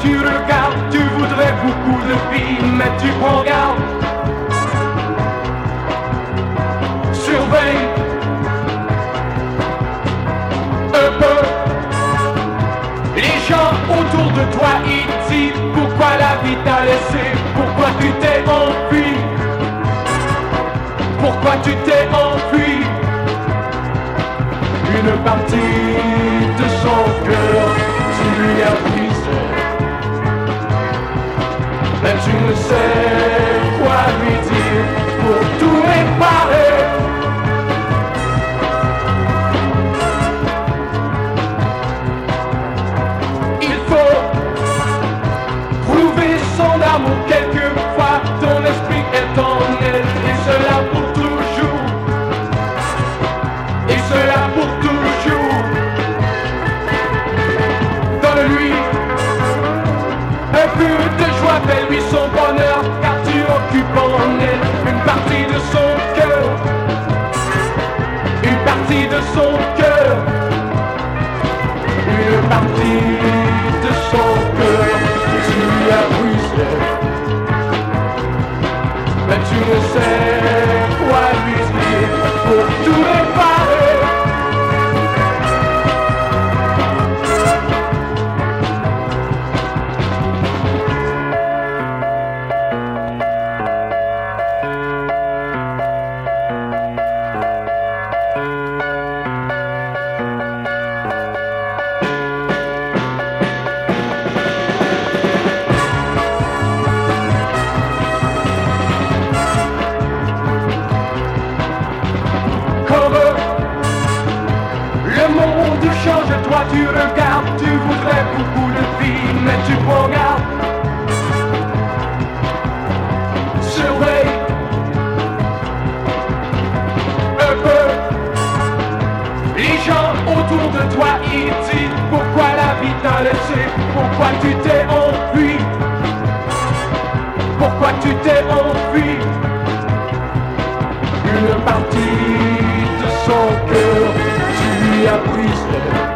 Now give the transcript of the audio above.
tu regardes, tu voudrais beaucoup de filles, mais tu prends garde. Surveille un peu les gens autour de toi, ils disent pourquoi la vie t'a laissé, pourquoi tu t'es enfui, pourquoi tu t'es enfui? Une partie de son cœur, tu lui as brisé. Tu ne sais quoi lui dire pour tout réparer. Il faut prouver son amour quelquefois. Ton esprit est en elle, et cela pour toujours. Et cela pour toujours. Donne-lui un peu de fais-lui son bonheur, car tu occupes en elle une partie de son cœur. Une partie de son cœur. Une partie de son cœur tu as brisé. Mais tu ne sais toi, ils disent pourquoi la vie t'a laissé, pourquoi tu t'es enfui, pourquoi tu t'es enfui? Une partie de son cœur, tu as brisé.